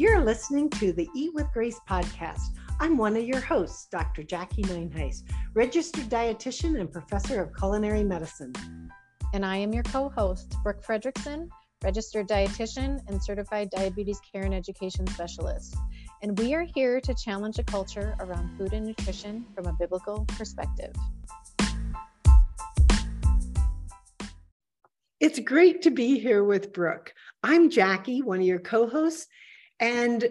You're listening to the Eat with Grace podcast. I'm one of your hosts, Dr. Jacque Nineheist, registered dietitian and professor of culinary medicine. And I am your co host, Brooke Fredrickson, registered dietitian and certified diabetes care and education specialist. And we are here to challenge a culture around food and nutrition from a biblical perspective. It's great to be here with Brooke. I'm Jacque, one of your co hosts, and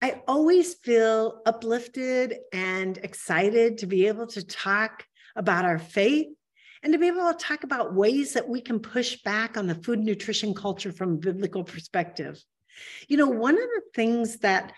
I always feel uplifted and excited to be able to talk about our faith and to be able to talk about ways that we can push back on the food nutrition culture from a biblical perspective. You know, one of the things that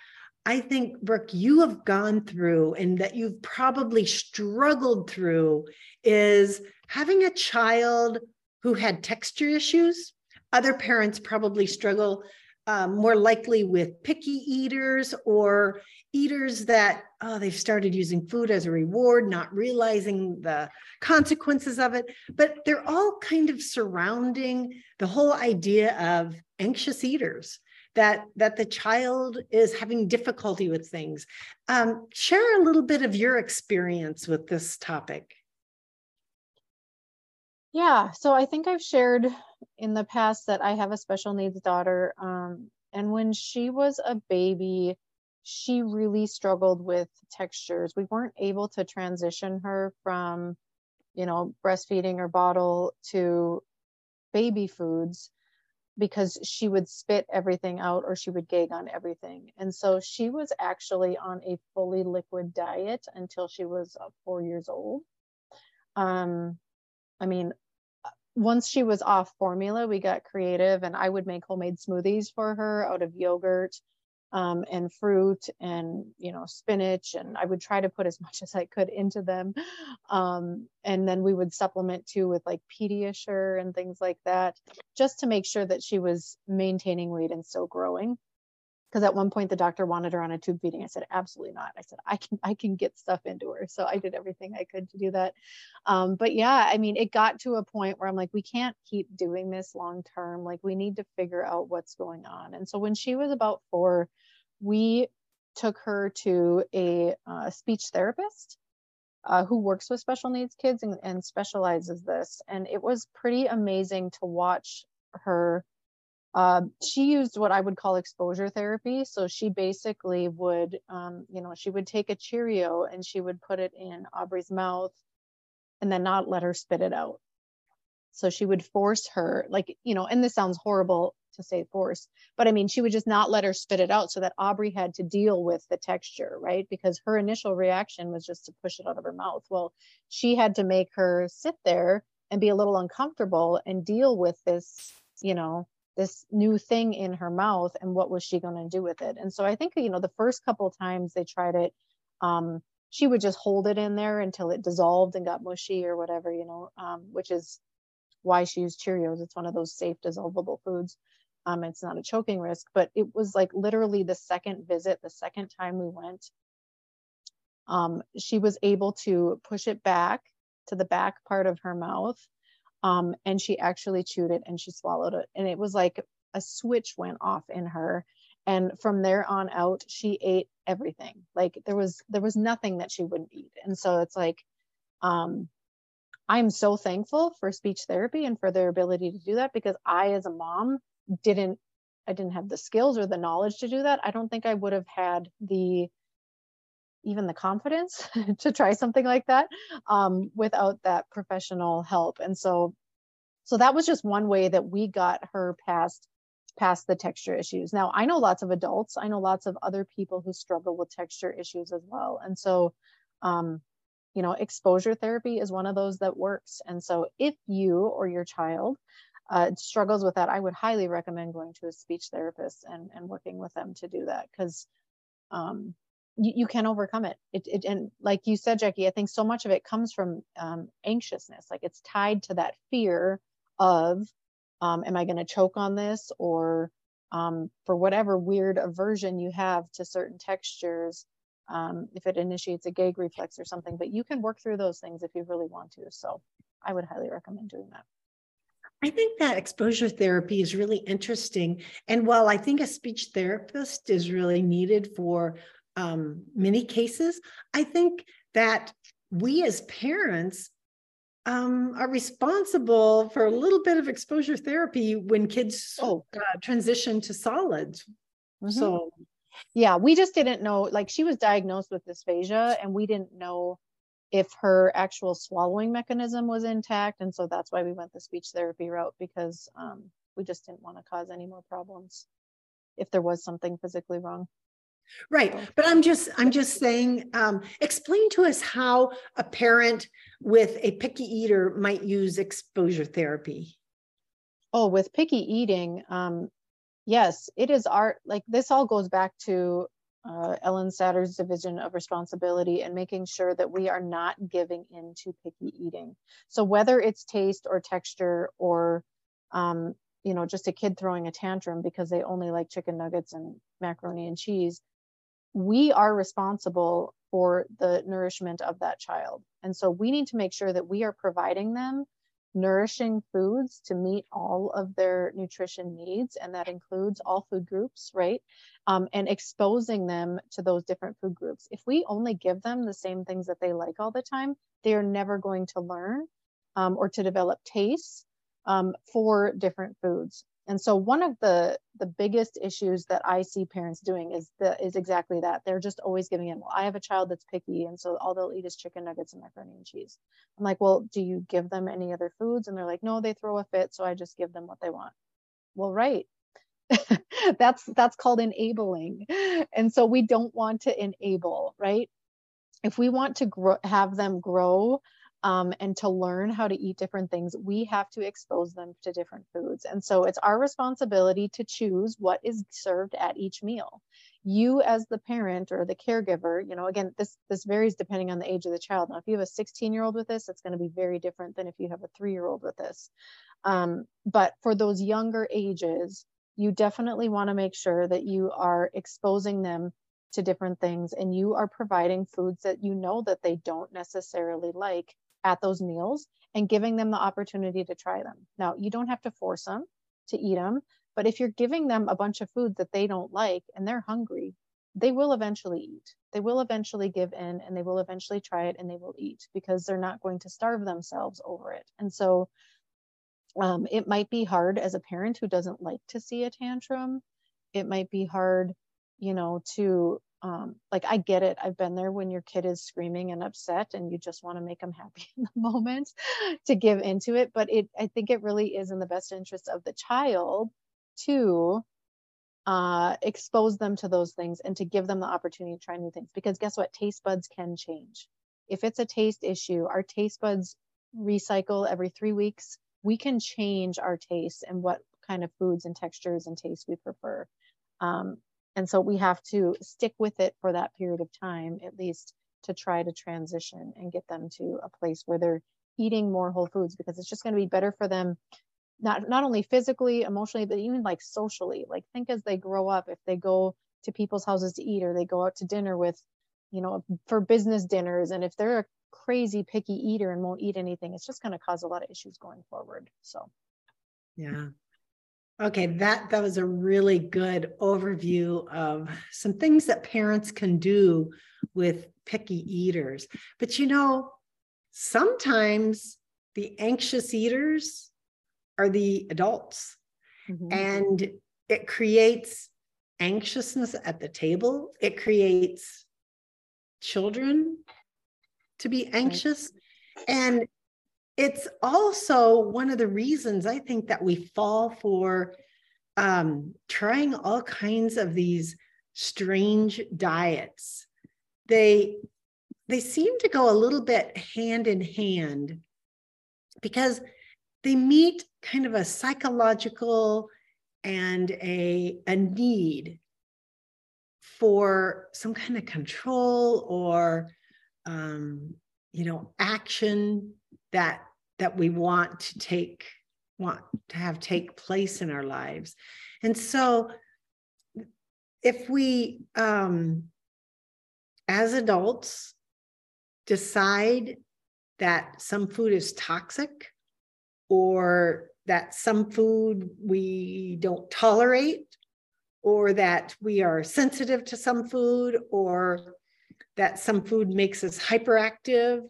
I think, Brooke, you have gone through and that you've probably struggled through is having a child who had texture issues. Other parents probably struggle um, more likely with picky eaters or eaters that oh, they've started using food as a reward, not realizing the consequences of it. But they're all kind of surrounding the whole idea of anxious eaters. That, that the child is having difficulty with things. Um, share a little bit of your experience with this topic. Yeah, so I think I've shared in the past that I have a special needs daughter. Um, and when she was a baby, she really struggled with textures. We weren't able to transition her from, you know, breastfeeding or bottle to baby foods because she would spit everything out or she would gag on everything. And so she was actually on a fully liquid diet until she was uh, four years old. Um, I mean, once she was off formula, we got creative and I would make homemade smoothies for her out of yogurt um, and fruit and, you know, spinach. And I would try to put as much as I could into them. Um, and then we would supplement too with like Pediasure and things like that, just to make sure that she was maintaining weight and still growing because at one point the doctor wanted her on a tube feeding. I said, absolutely not. I said, I can, I can get stuff into her. So I did everything I could to do that. Um, but yeah, I mean, it got to a point where I'm like, we can't keep doing this long term. Like we need to figure out what's going on. And so when she was about four, we took her to a uh, speech therapist uh, who works with special needs kids and, and specializes this. And it was pretty amazing to watch her um, she used what I would call exposure therapy. So she basically would, um, you know, she would take a Cheerio and she would put it in Aubrey's mouth and then not let her spit it out. So she would force her, like, you know, and this sounds horrible to say force, but I mean, she would just not let her spit it out so that Aubrey had to deal with the texture, right? Because her initial reaction was just to push it out of her mouth. Well, she had to make her sit there and be a little uncomfortable and deal with this, you know, this new thing in her mouth and what was she going to do with it? And so i think you know the first couple of times they tried it um, she would just hold it in there until it dissolved and got mushy or whatever you know um, which is why she used cheerios. It's one of those safe dissolvable foods. Um, it's not a choking risk but it was like literally the second visit the second time we went um, she was able to push it back to the back part of her mouth um, and she actually chewed it and she swallowed it and it was like a switch went off in her and from there on out she ate everything. Like there was there was nothing that she wouldn't eat and so it's like um i'm so thankful for speech therapy and for their ability to do that because i as a mom didn't i didn't have the skills or the knowledge to do that. I don't think i would have had the even the confidence to try something like that um, without that professional help. And so, so that was just one way that we got her past past the texture issues. Now, I know lots of adults. I know lots of other people who struggle with texture issues as well. And so, um, you know, exposure therapy is one of those that works. And so, if you or your child uh, struggles with that, I would highly recommend going to a speech therapist and, and working with them to do that because um, you, you can overcome it. it. It, and like you said jackie i think so much of it comes from um, anxiousness like it's tied to that fear of um, am i going to choke on this or um, for whatever weird aversion you have to certain textures um, if it initiates a gag reflex or something but you can work through those things if you really want to so i would highly recommend doing that I think that exposure therapy is really interesting. And while I think a speech therapist is really needed for um, many cases, I think that we as parents um, are responsible for a little bit of exposure therapy when kids oh. uh, transition to solids. Mm-hmm. So, yeah, we just didn't know. Like, she was diagnosed with dysphagia, and we didn't know if her actual swallowing mechanism was intact. And so that's why we went the speech therapy route because um, we just didn't want to cause any more problems if there was something physically wrong. Right. But I'm just I'm just saying, um, explain to us how a parent with a picky eater might use exposure therapy. Oh, with picky eating, um, yes, it is art. Like this all goes back to uh, Ellen Satter's division of responsibility and making sure that we are not giving in to picky eating. So whether it's taste or texture or um, you know just a kid throwing a tantrum because they only like chicken nuggets and macaroni and cheese, we are responsible for the nourishment of that child. And so we need to make sure that we are providing them nourishing foods to meet all of their nutrition needs, and that includes all food groups, right? Um, and exposing them to those different food groups. If we only give them the same things that they like all the time, they are never going to learn um, or to develop tastes um, for different foods and so one of the the biggest issues that i see parents doing is the is exactly that. They're just always giving in well i have a child that's picky and so all they'll eat is chicken nuggets and macaroni and cheese. I'm like well do you give them any other foods? And they're like no they throw a fit so i just give them what they want. Well right. That's that's called enabling. And so we don't want to enable right? If we want to grow, have them grow um, and to learn how to eat different things, we have to expose them to different foods. And so it's our responsibility to choose what is served at each meal. You as the parent or the caregiver, you know, again, this this varies depending on the age of the child. Now, if you have a 16 year old with this, it's going to be very different than if you have a three year old with this. Um, but for those younger ages, you definitely want to make sure that you are exposing them to different things and you are providing foods that you know that they don't necessarily like at those meals and giving them the opportunity to try them. Now, you don't have to force them to eat them, but if you're giving them a bunch of food that they don't like and they're hungry, they will eventually eat. They will eventually give in and they will eventually try it and they will eat because they're not going to starve themselves over it. And so um, it might be hard as a parent who doesn't like to see a tantrum. It might be hard, you know, to um, like I get it. I've been there when your kid is screaming and upset and you just want to make them happy in the moment to give into it. But it, I think it really is in the best interest of the child to uh, expose them to those things and to give them the opportunity to try new things. Because guess what? Taste buds can change. If it's a taste issue, our taste buds recycle every three weeks. We can change our tastes and what kind of foods and textures and tastes we prefer. Um, and so we have to stick with it for that period of time, at least to try to transition and get them to a place where they're eating more whole foods because it's just going to be better for them not not only physically emotionally but even like socially. Like think as they grow up if they go to people's houses to eat or they go out to dinner with you know for business dinners and if they're a crazy picky eater and won't eat anything it's just going to cause a lot of issues going forward so. Yeah Okay, that that was a really good overview of some things that parents can do with picky eaters. But you know, sometimes the anxious eaters are the adults. Mm-hmm. And it creates anxiousness at the table. It creates children to be anxious. Right. And it's also one of the reasons I think that we fall for um, trying all kinds of these strange diets. They they seem to go a little bit hand in hand because they meet kind of a psychological and a, a need for some kind of control or um, you know action that that we want to take want to have take place in our lives. And so if we um as adults decide that some food is toxic or that some food we don't tolerate, or that we are sensitive to some food, or that some food makes us hyperactive,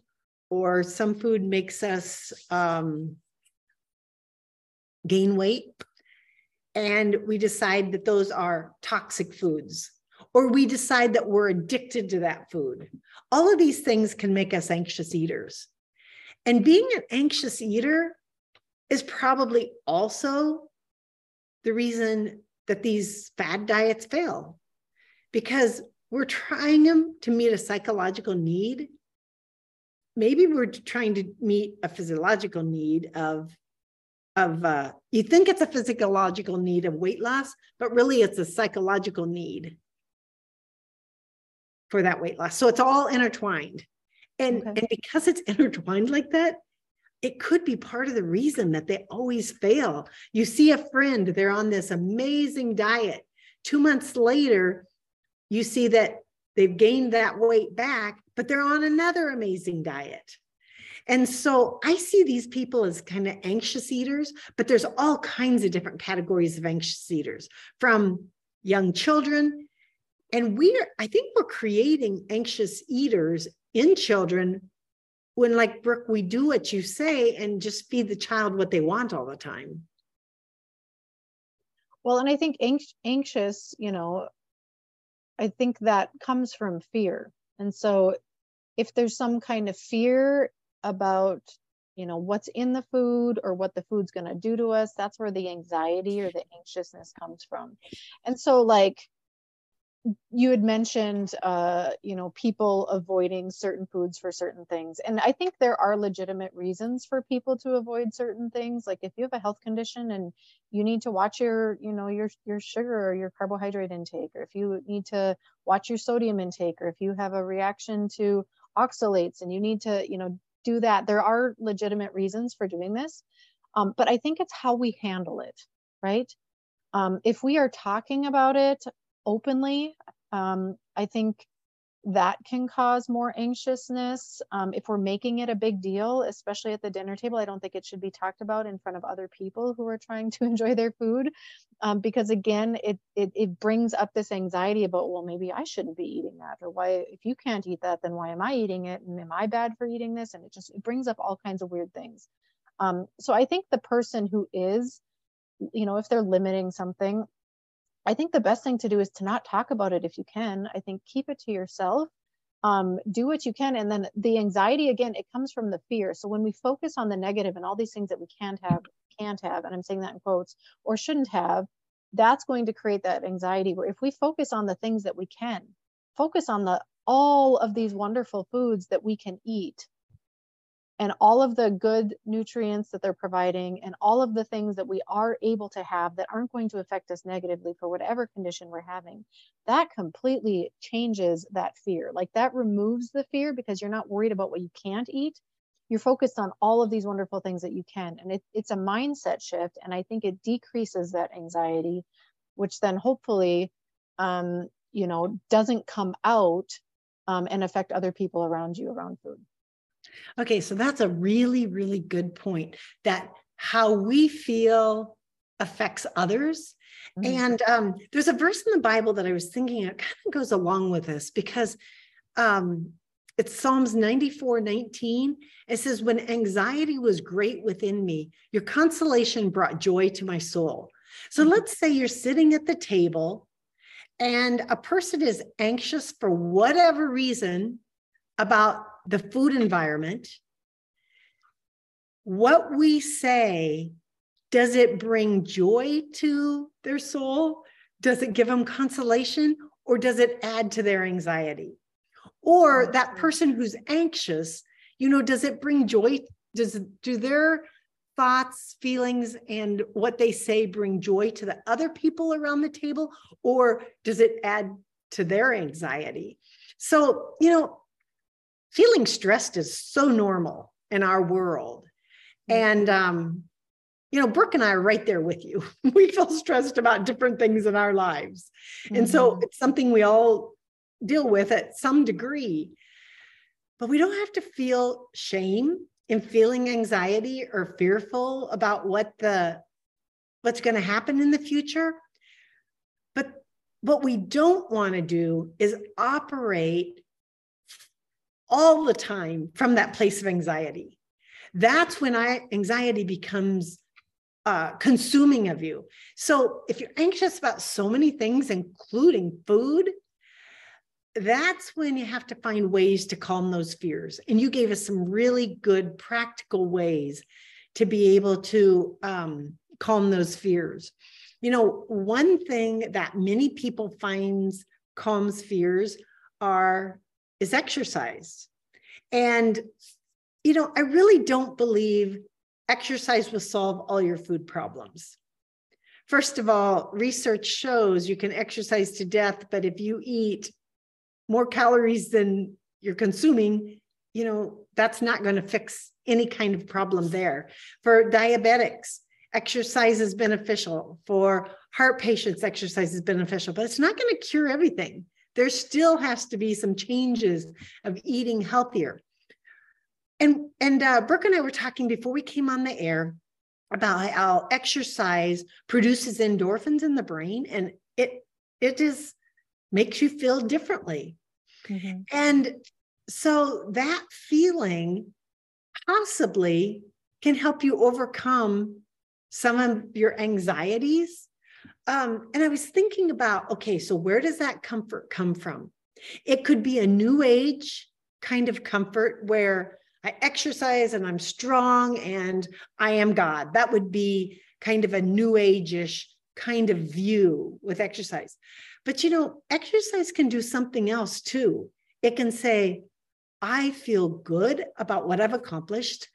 or some food makes us um, gain weight. And we decide that those are toxic foods, or we decide that we're addicted to that food. All of these things can make us anxious eaters. And being an anxious eater is probably also the reason that these fad diets fail because we're trying them to meet a psychological need. Maybe we're trying to meet a physiological need of, of uh, you think it's a physiological need of weight loss, but really it's a psychological need for that weight loss. So it's all intertwined. And, okay. and because it's intertwined like that, it could be part of the reason that they always fail. You see a friend, they're on this amazing diet. Two months later, you see that they've gained that weight back, but they're on another amazing diet. And so I see these people as kind of anxious eaters, but there's all kinds of different categories of anxious eaters from young children. And we're, I think we're creating anxious eaters in children when like brooke we do what you say and just feed the child what they want all the time well and i think anxious you know i think that comes from fear. And so if there's some kind of fear about you know what's in the food or what the food's going to do to us that's where the anxiety or the anxiousness comes from. And so like you had mentioned uh, you know people avoiding certain foods for certain things. And i think there are legitimate reasons for people to avoid certain things. Like if you have a health condition and you need to watch your you know your your sugar or your carbohydrate intake or if you need to watch your sodium intake or if you have a reaction to oxalates and you need to you know do that there are legitimate reasons for doing this. Um, but i think it's how we handle it right? Um, if we are talking about it openly, um, I think that can cause more anxiousness. Um, if we're making it a big deal, especially at the dinner table, I don't think it should be talked about in front of other people who are trying to enjoy their food. Um, because again, it, it, it brings up this anxiety about, well, maybe I shouldn't be eating that. Or why, if you can't eat that, then why am I eating it? And am I bad for eating this? And it just it brings up all kinds of weird things. Um, so I think the person who is, you know, if they're limiting something, I think the best thing to do is to not talk about it if you can. I think keep it to yourself. Um, do what you can. And then the anxiety, again, it comes from the fear. So when we focus on the negative and all these things that we can't have, can't have, and I'm saying that in quotes, or shouldn't have, that's going to create that anxiety where if we focus on the things that we can, focus on the all of these wonderful foods that we can eat and all of the good nutrients that they're providing and all of the things that we are able to have that aren't going to affect us negatively for whatever condition we're having that completely changes that fear. Like that removes the fear because you're not worried about what you can't eat. You're focused on all of these wonderful things that you can and it, it's a mindset shift and i think it decreases that anxiety which then hopefully um, you know doesn't come out um, and affect other people around you around food Okay, so that's a really, really good point that how we feel affects others. Mm-hmm. And um, there's a verse in the Bible that I was thinking it kind of goes along with this because um, it's Psalms 94 19. It says, When anxiety was great within me, your consolation brought joy to my soul. So mm-hmm. let's say you're sitting at the table and a person is anxious for whatever reason about the food environment, what we say, does it bring joy to their soul? Does it give them consolation or does it add to their anxiety? Or mm-hmm. that person who's anxious, you know, does it bring joy? Does do their thoughts, feelings, and what they say bring joy to the other people around the table, or does it add to their anxiety? So, you know, feeling stressed is so normal in our world. Mm-hmm. And, um, you know, Brooke and I are right there with you. we feel stressed about different things in our lives. Mm-hmm. And so mm-hmm. it's something we all deal with at some degree. But we don't have to feel shame in feeling anxiety or fearful about what the what's going to happen in the future. But what we don't want to do is operate all the time from that place of anxiety. That's when I, anxiety becomes uh, consuming of you. So if you're anxious about so many things, including food, that's when you have to find ways to calm those fears. And you gave us some really good practical ways to be able to um, calm those fears. You know, one thing that many people finds calms fears are is exercise. And you know, I really don't believe exercise will solve all your food problems. First of all, research shows you can exercise to death, but if you eat more calories than you're consuming, you know, that's not going to fix any kind of problem there. For diabetics, exercise is beneficial. For heart patients, exercise is beneficial, but it's not going to cure everything. There still has to be some changes of eating healthier. And and uh, Brooke and I were talking before we came on the air about how exercise produces endorphins in the brain, and it it is makes you feel differently. Mm-hmm. And so that feeling possibly can help you overcome some of your anxieties. Um, and I was thinking about okay, so where does that comfort come from? It could be a new age kind of comfort where I exercise and I'm strong and I am God. That would be kind of a new age-ish kind of view with exercise. But you know, exercise can do something else too. It can say, I feel good about what I've accomplished.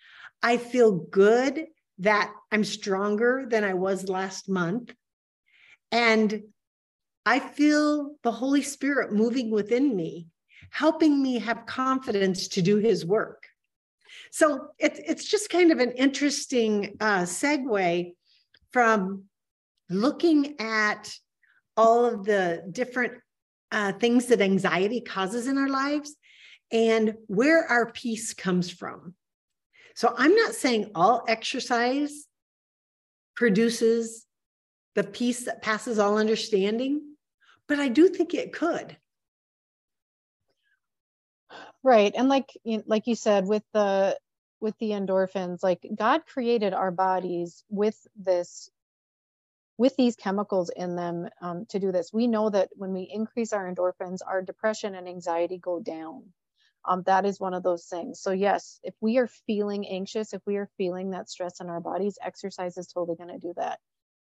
I feel good that I'm stronger than I was last month. And I feel the Holy Spirit moving within me, helping me have confidence to do his work. So it, it's just kind of an interesting uh, segue from looking at all of the different uh, things that anxiety causes in our lives and where our peace comes from. So I'm not saying all exercise produces the peace that passes all understanding, but I do think it could. Right. And like like you said with the with the endorphins, like God created our bodies with this with these chemicals in them um, to do this. We know that when we increase our endorphins, our depression and anxiety go down. Um, that is one of those things. So, yes, if we are feeling anxious, if we are feeling that stress in our bodies, exercise is totally going to do that.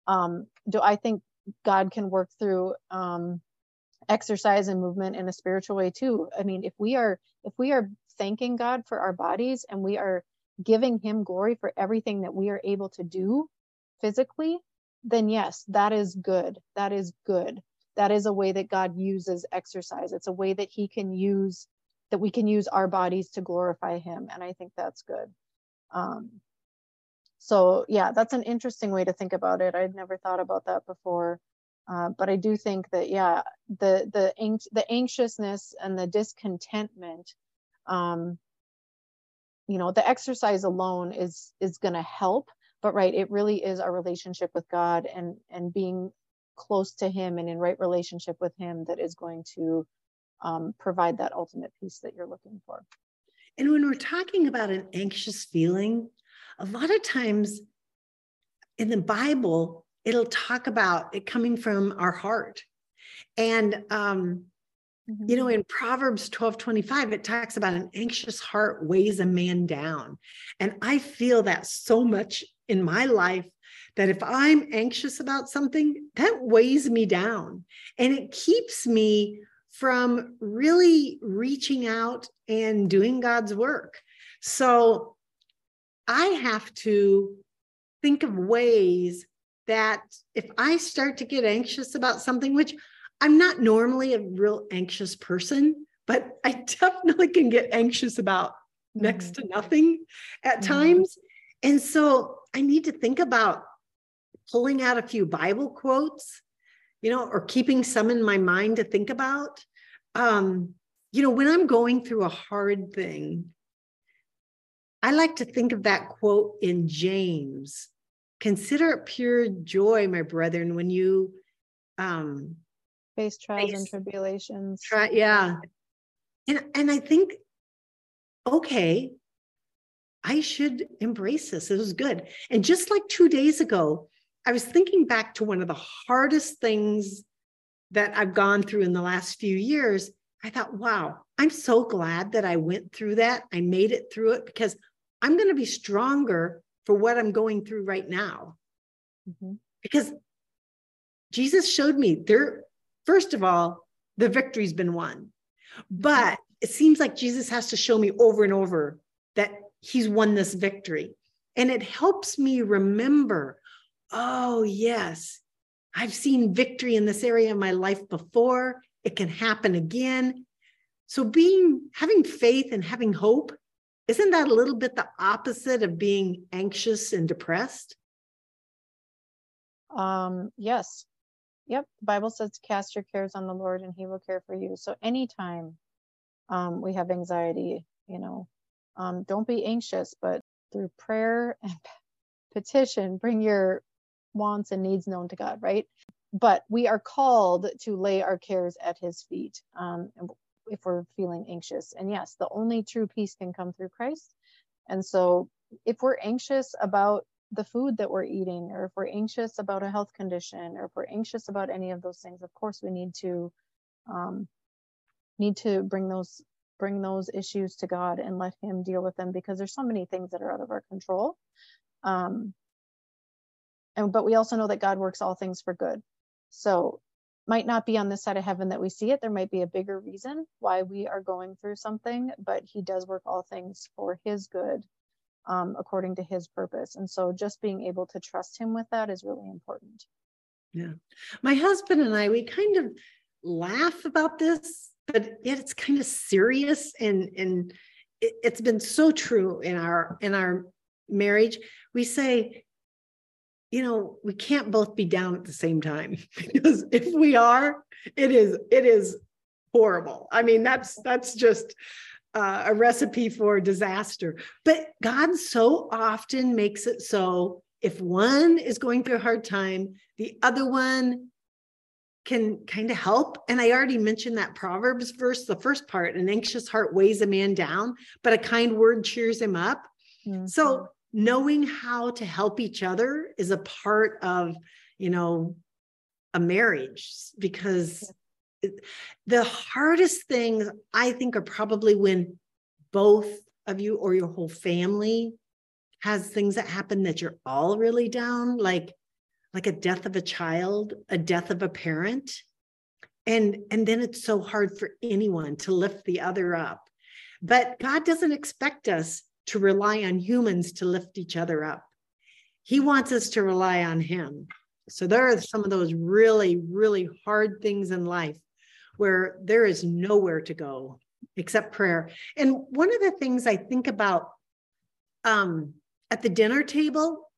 Um, do I think God can work through um, exercise and movement in a spiritual way too? I mean, if we are if we are thanking God for our bodies and we are giving Him glory for everything that we are able to do physically, then yes, that is good. That is good. That is a way that God uses exercise. It's a way that He can use that we can use our bodies to glorify him and i think that's good um, so yeah that's an interesting way to think about it. I'd never thought about that before. Uh, but i do think that yeah the the the anxiousness and the discontentment um, you know the exercise alone is is going to help. But right it really is our relationship with god and and being close to him and in right relationship with him that is going to um, provide that ultimate peace that you're looking for. And when we're talking about an anxious feeling, a lot of times in the Bible, it'll talk about it coming from our heart. And, um, mm-hmm. you know, in Proverbs 12 25, it talks about an anxious heart weighs a man down. And I feel that so much in my life that if I'm anxious about something, that weighs me down and it keeps me from really reaching out and doing God's work. So I have to think of ways that if I start to get anxious about something, which I'm not normally a real anxious person, but I definitely can get anxious about next mm-hmm. to nothing at mm-hmm. times. And so I need to think about pulling out a few Bible quotes you know, or keeping some in my mind to think about. Um, you know, when I'm going through a hard thing, I like to think of that quote in James Consider it pure joy, my brethren, when you um, face trials face, and tribulations. Try, yeah. And, and I think, okay, I should embrace this. It was good. And just like two days ago, I was thinking back to one of the hardest things that I've gone through in the last few years. I thought, wow, I'm so glad that I went through that. I made it through it because I'm going to be stronger for what I'm going through right now. Mm-hmm. Because Jesus showed me there, first of all, the victory's been won. But it seems like Jesus has to show me over and over that he's won this victory. And it helps me remember oh, yes, I've seen victory in this area of my life before. It can happen again. So being having faith and having hope isn't that a little bit the opposite of being anxious and depressed? Um, yes. Yep. The Bible says cast your cares on the Lord and he will care for you. So anytime um, we have anxiety, you know, um, don't be anxious, but through prayer and petition, bring your wants and needs known to God, right? But we are called to lay our cares at his feet. Um, if we're feeling anxious. And yes, the only true peace can come through Christ. And so if we're anxious about the food that we're eating, or if we're anxious about a health condition, or if we're anxious about any of those things, of course we need to um, need to bring those bring those issues to God and let Him deal with them because there's so many things that are out of our control. Um, and but we also know that God works all things for good. So might not be on this side of heaven that we see it. There might be a bigger reason why we are going through something, but he does work all things for his good um, according to his purpose. And so just being able to trust him with that is really important. Yeah. My husband and I, we kind of laugh about this, but yet it's kind of serious and, and it, it's been so true in our, in our marriage. We say, you know we can't both be down at the same time because if we are it is it is horrible. I mean that's that's just uh, a recipe for disaster. But god so often makes it so if one is going through a hard time the other one can kind of help. And i already mentioned that proverbs verse the first part an anxious heart weighs a man down but a kind word cheers him up. Mm-hmm. so knowing how to help each other is a part of you know a marriage because the hardest things i think are probably when both of you or your whole family has things that happen that you're all really down like like a death of a child a death of a parent. And and then it's so hard for anyone to lift the other up. But god doesn't expect us to rely on humans to lift each other up. He wants us to rely on Him. So there are some of those really, really hard things in life where there is nowhere to go except prayer. And one of the things I think about um, at the dinner table,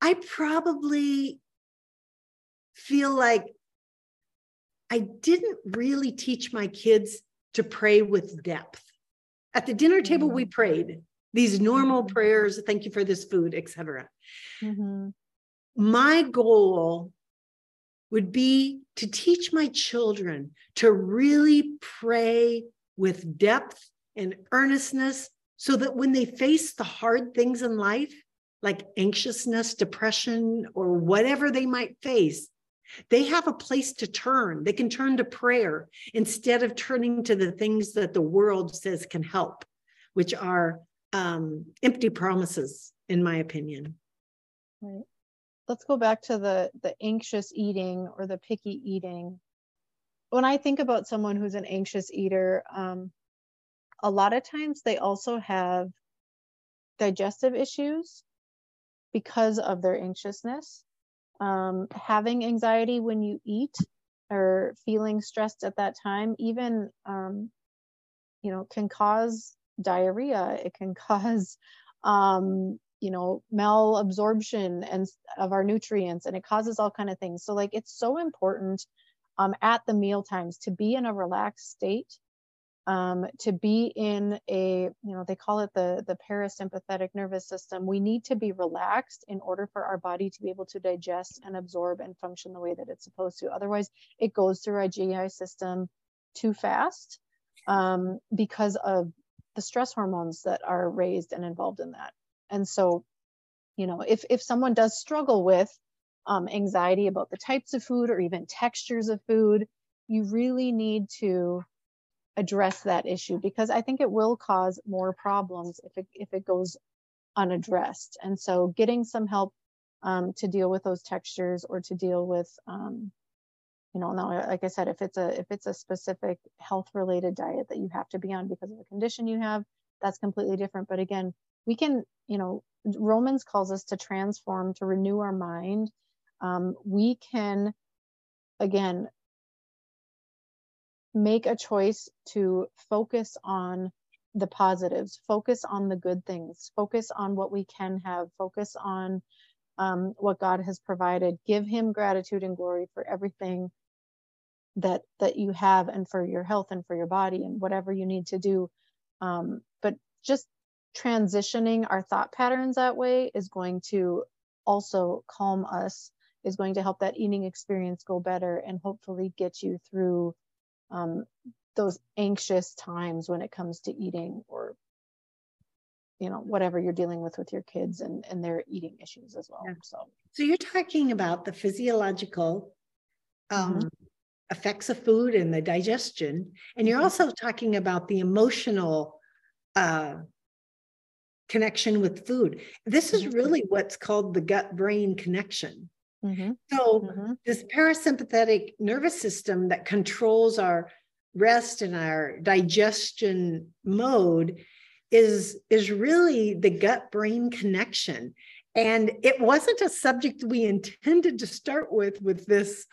I probably feel like I didn't really teach my kids to pray with depth. At the dinner table, we mm-hmm. prayed these normal mm-hmm. prayers, thank you for this food, etc. Mm-hmm. My goal would be to teach my children to really pray with depth and earnestness so that when they face the hard things in life, like anxiousness, depression, or whatever they might face, they have a place to turn. They can turn to prayer instead of turning to the things that the world says can help, which are um, empty promises, in my opinion. Right. Let's go back to the the anxious eating or the picky eating. When I think about someone who's an anxious eater, um, a lot of times they also have digestive issues because of their anxiousness um, having anxiety when you eat or feeling stressed at that time even um, you know can cause diarrhea. It can cause um, you know malabsorption and of our nutrients and it causes all kind of things. So like it's so important um, at the meal times to be in a relaxed state um, to be in a you know they call it the the parasympathetic nervous system. We need to be relaxed in order for our body to be able to digest and absorb and function the way that it's supposed to. Otherwise it goes through our gi system too fast um, because of the stress hormones that are raised and involved in that. And so you know if if someone does struggle with um, anxiety about the types of food or even textures of food you really need to address that issue because I think it will cause more problems if it if it goes unaddressed. And so getting some help um, to deal with those textures or to deal with um, you know now like i said if it's a if it's a specific health related diet that you have to be on because of a condition you have that's completely different but again we can you know romans calls us to transform to renew our mind um, we can again make a choice to focus on the positives, focus on the good things, focus on what we can have, focus on um, what God has provided. Give Him gratitude and glory for everything that that you have, and for your health and for your body and whatever you need to do. Um, but just transitioning our thought patterns that way is going to also calm us, is going to help that eating experience go better, and hopefully get you through um, those anxious times when it comes to eating or you know whatever you're dealing with with your kids and and their eating issues as well yeah. so so you're talking about the physiological um, mm-hmm. effects of food and the digestion and you're mm-hmm. also talking about the emotional uh, connection with food this is mm-hmm. really what's called the gut brain connection Mm-hmm. So, mm-hmm. this parasympathetic nervous system that controls our rest and our digestion mode is is really the gut brain connection and it wasn't a subject we intended to start with with this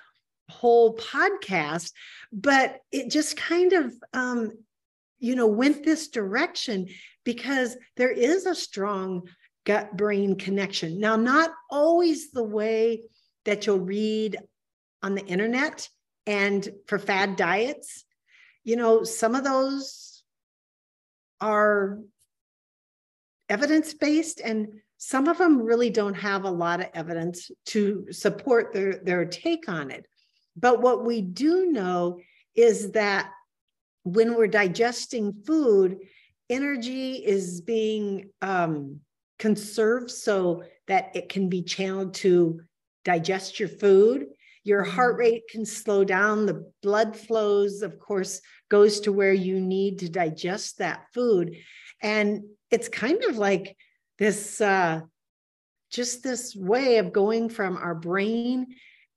whole podcast but it just kind of um, you know went this direction because there is a strong gut brain connection now not always the way that you'll read on the internet and for fad diets. You know, some of those are evidence based and some of them really don't have a lot of evidence to support their, their take on it. But what we do know is that when we're digesting food, energy is being um, conserved so that it can be channeled to digest your food. Your heart mm-hmm. rate can slow down. The blood flows, of course, goes to where you need to digest that food. And it's kind of like this uh, just this way of going from our brain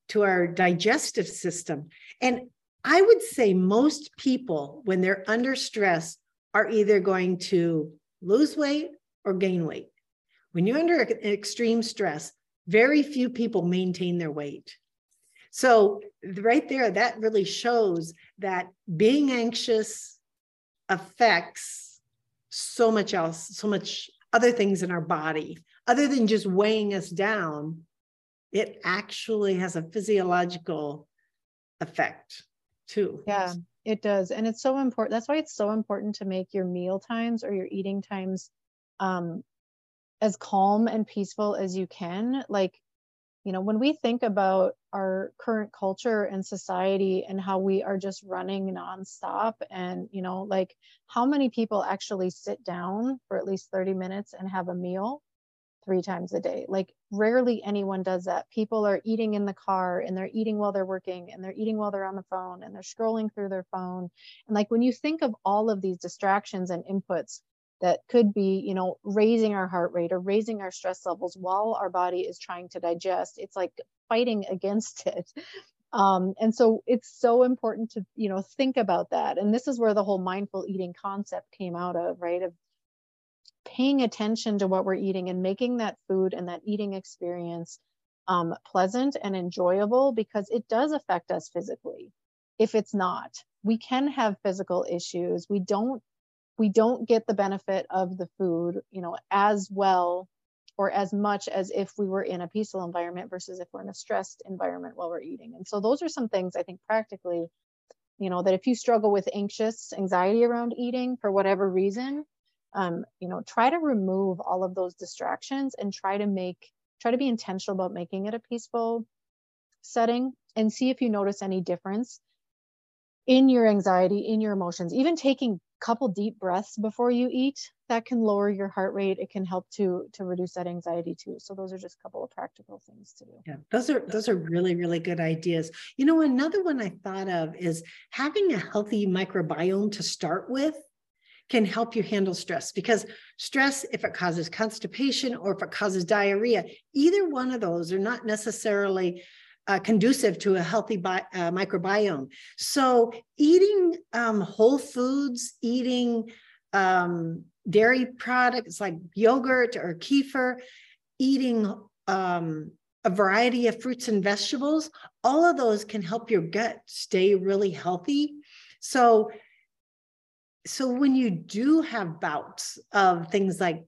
to our digestive system. And I would say most people, when they're under stress, are either going to lose weight or gain weight. When you're under extreme stress, very few people maintain their weight. So, right there, that really shows that being anxious affects so much else, so much other things in our body, other than just weighing us down. It actually has a physiological effect too. Yeah, it does. And it's so important. That's why it's so important to make your meal times or your eating times um, as calm and peaceful as you can like you know when we think about our current culture and society and how we are just running nonstop and you know like how many people actually sit down for at least 30 minutes and have a meal three times a day? Like rarely anyone does that. People are eating in the car and they're eating while they're working and they're eating while they're on the phone and they're scrolling through their phone. And like when you think of all of these distractions and inputs that could be you know raising our heart rate or raising our stress levels while our body is trying to digest it's like fighting against it. Um, and so it's so important to you know think about that. And this is where the whole mindful eating concept came out of right? Of paying attention to what we're eating and making that food and that eating experience um, pleasant and enjoyable because it does affect us physically. If it's not we can have physical issues. We don't we don't get the benefit of the food, you know, as well or as much as if we were in a peaceful environment versus if we're in a stressed environment while we're eating. And so those are some things I think practically you know that if you struggle with anxious anxiety around eating for whatever reason um, you know try to remove all of those distractions and try to make try to be intentional about making it a peaceful setting and see if you notice any difference in your anxiety in your emotions even taking couple deep breaths before you eat that can lower your heart rate. It can help to to reduce that anxiety too. So those are just a couple of practical things to do. Yeah those are those are really really good ideas. You know another one i thought of is having a healthy microbiome to start with can help you handle stress because stress if it causes constipation or if it causes diarrhea either one of those are not necessarily uh, conducive to a healthy bi- uh, microbiome. So, eating um, whole foods, eating um, dairy products like yogurt or kefir, eating um, a variety of fruits and vegetables, all of those can help your gut stay really healthy. So, so when you do have bouts of things like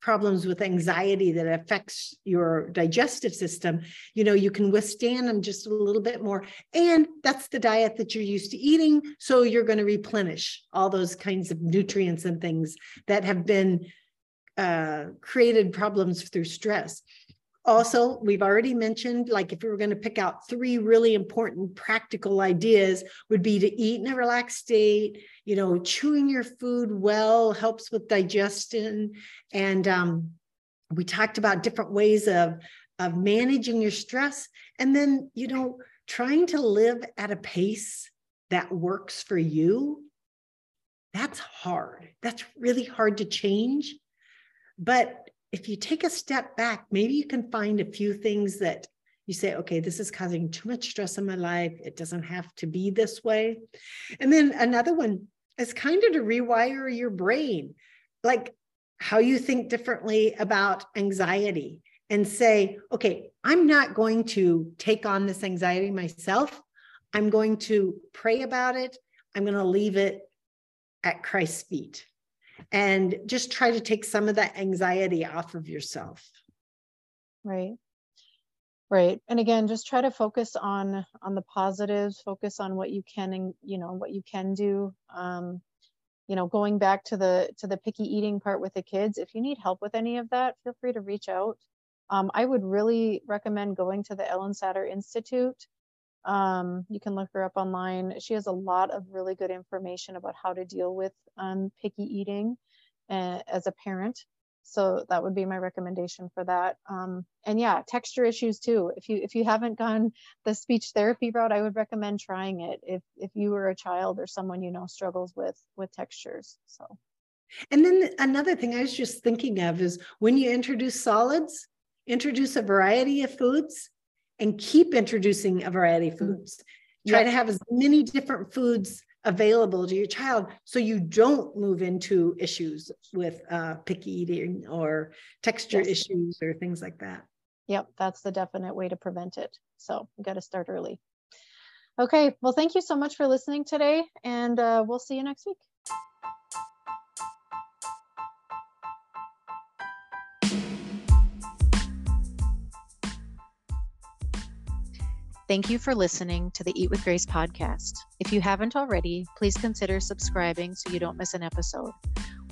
problems with anxiety that affects your digestive system you know you can withstand them just a little bit more. And that's the diet that you're used to eating so you're going to replenish all those kinds of nutrients and things that have been uh, created problems through stress also we've already mentioned like if we were going to pick out three really important practical ideas would be to eat in a relaxed state you know chewing your food well helps with digestion. And um, we talked about different ways of of managing your stress and then you know trying to live at a pace that works for you. That's hard. That's really hard to change. But if you take a step back, maybe you can find a few things that you say, okay, this is causing too much stress in my life. It doesn't have to be this way. And then another one is kind of to rewire your brain, like how you think differently about anxiety and say, okay, I'm not going to take on this anxiety myself. I'm going to pray about it. I'm going to leave it at Christ's feet and just try to take some of that anxiety off of yourself. Right. Right. And again just try to focus on on the positives focus on what you can and you know what you can do. Um you know going back to the to the picky eating part with the kids if you need help with any of that feel free to reach out. Um, i would really recommend going to the Ellyn Satter Institute um, you can look her up online. She has a lot of really good information about how to deal with um, picky eating uh, as a parent. So that would be my recommendation for that. Um, and yeah, texture issues too. If you if you haven't gone the speech therapy route, I would recommend trying it. If if you were a child or someone you know struggles with with textures. So. And then another thing I was just thinking of is when you introduce solids, introduce a variety of foods and keep introducing a variety of mm-hmm. foods. Try to have as many different foods available to your child so you don't move into issues with uh, picky eating or texture yes. issues or things like that. Yep, that's the definite way to prevent it. So you got to start early. Okay, well, thank you so much for listening today, and uh, we'll see you next week. Thank you for listening to the Eat with Grace podcast. If you haven't already, please consider subscribing so you don't miss an episode.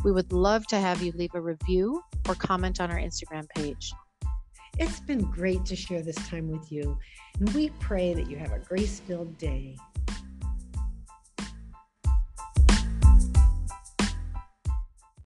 We would love to have you leave a review or comment on our Instagram page. It's been great to share this time with you, and we pray that you have a grace filled day.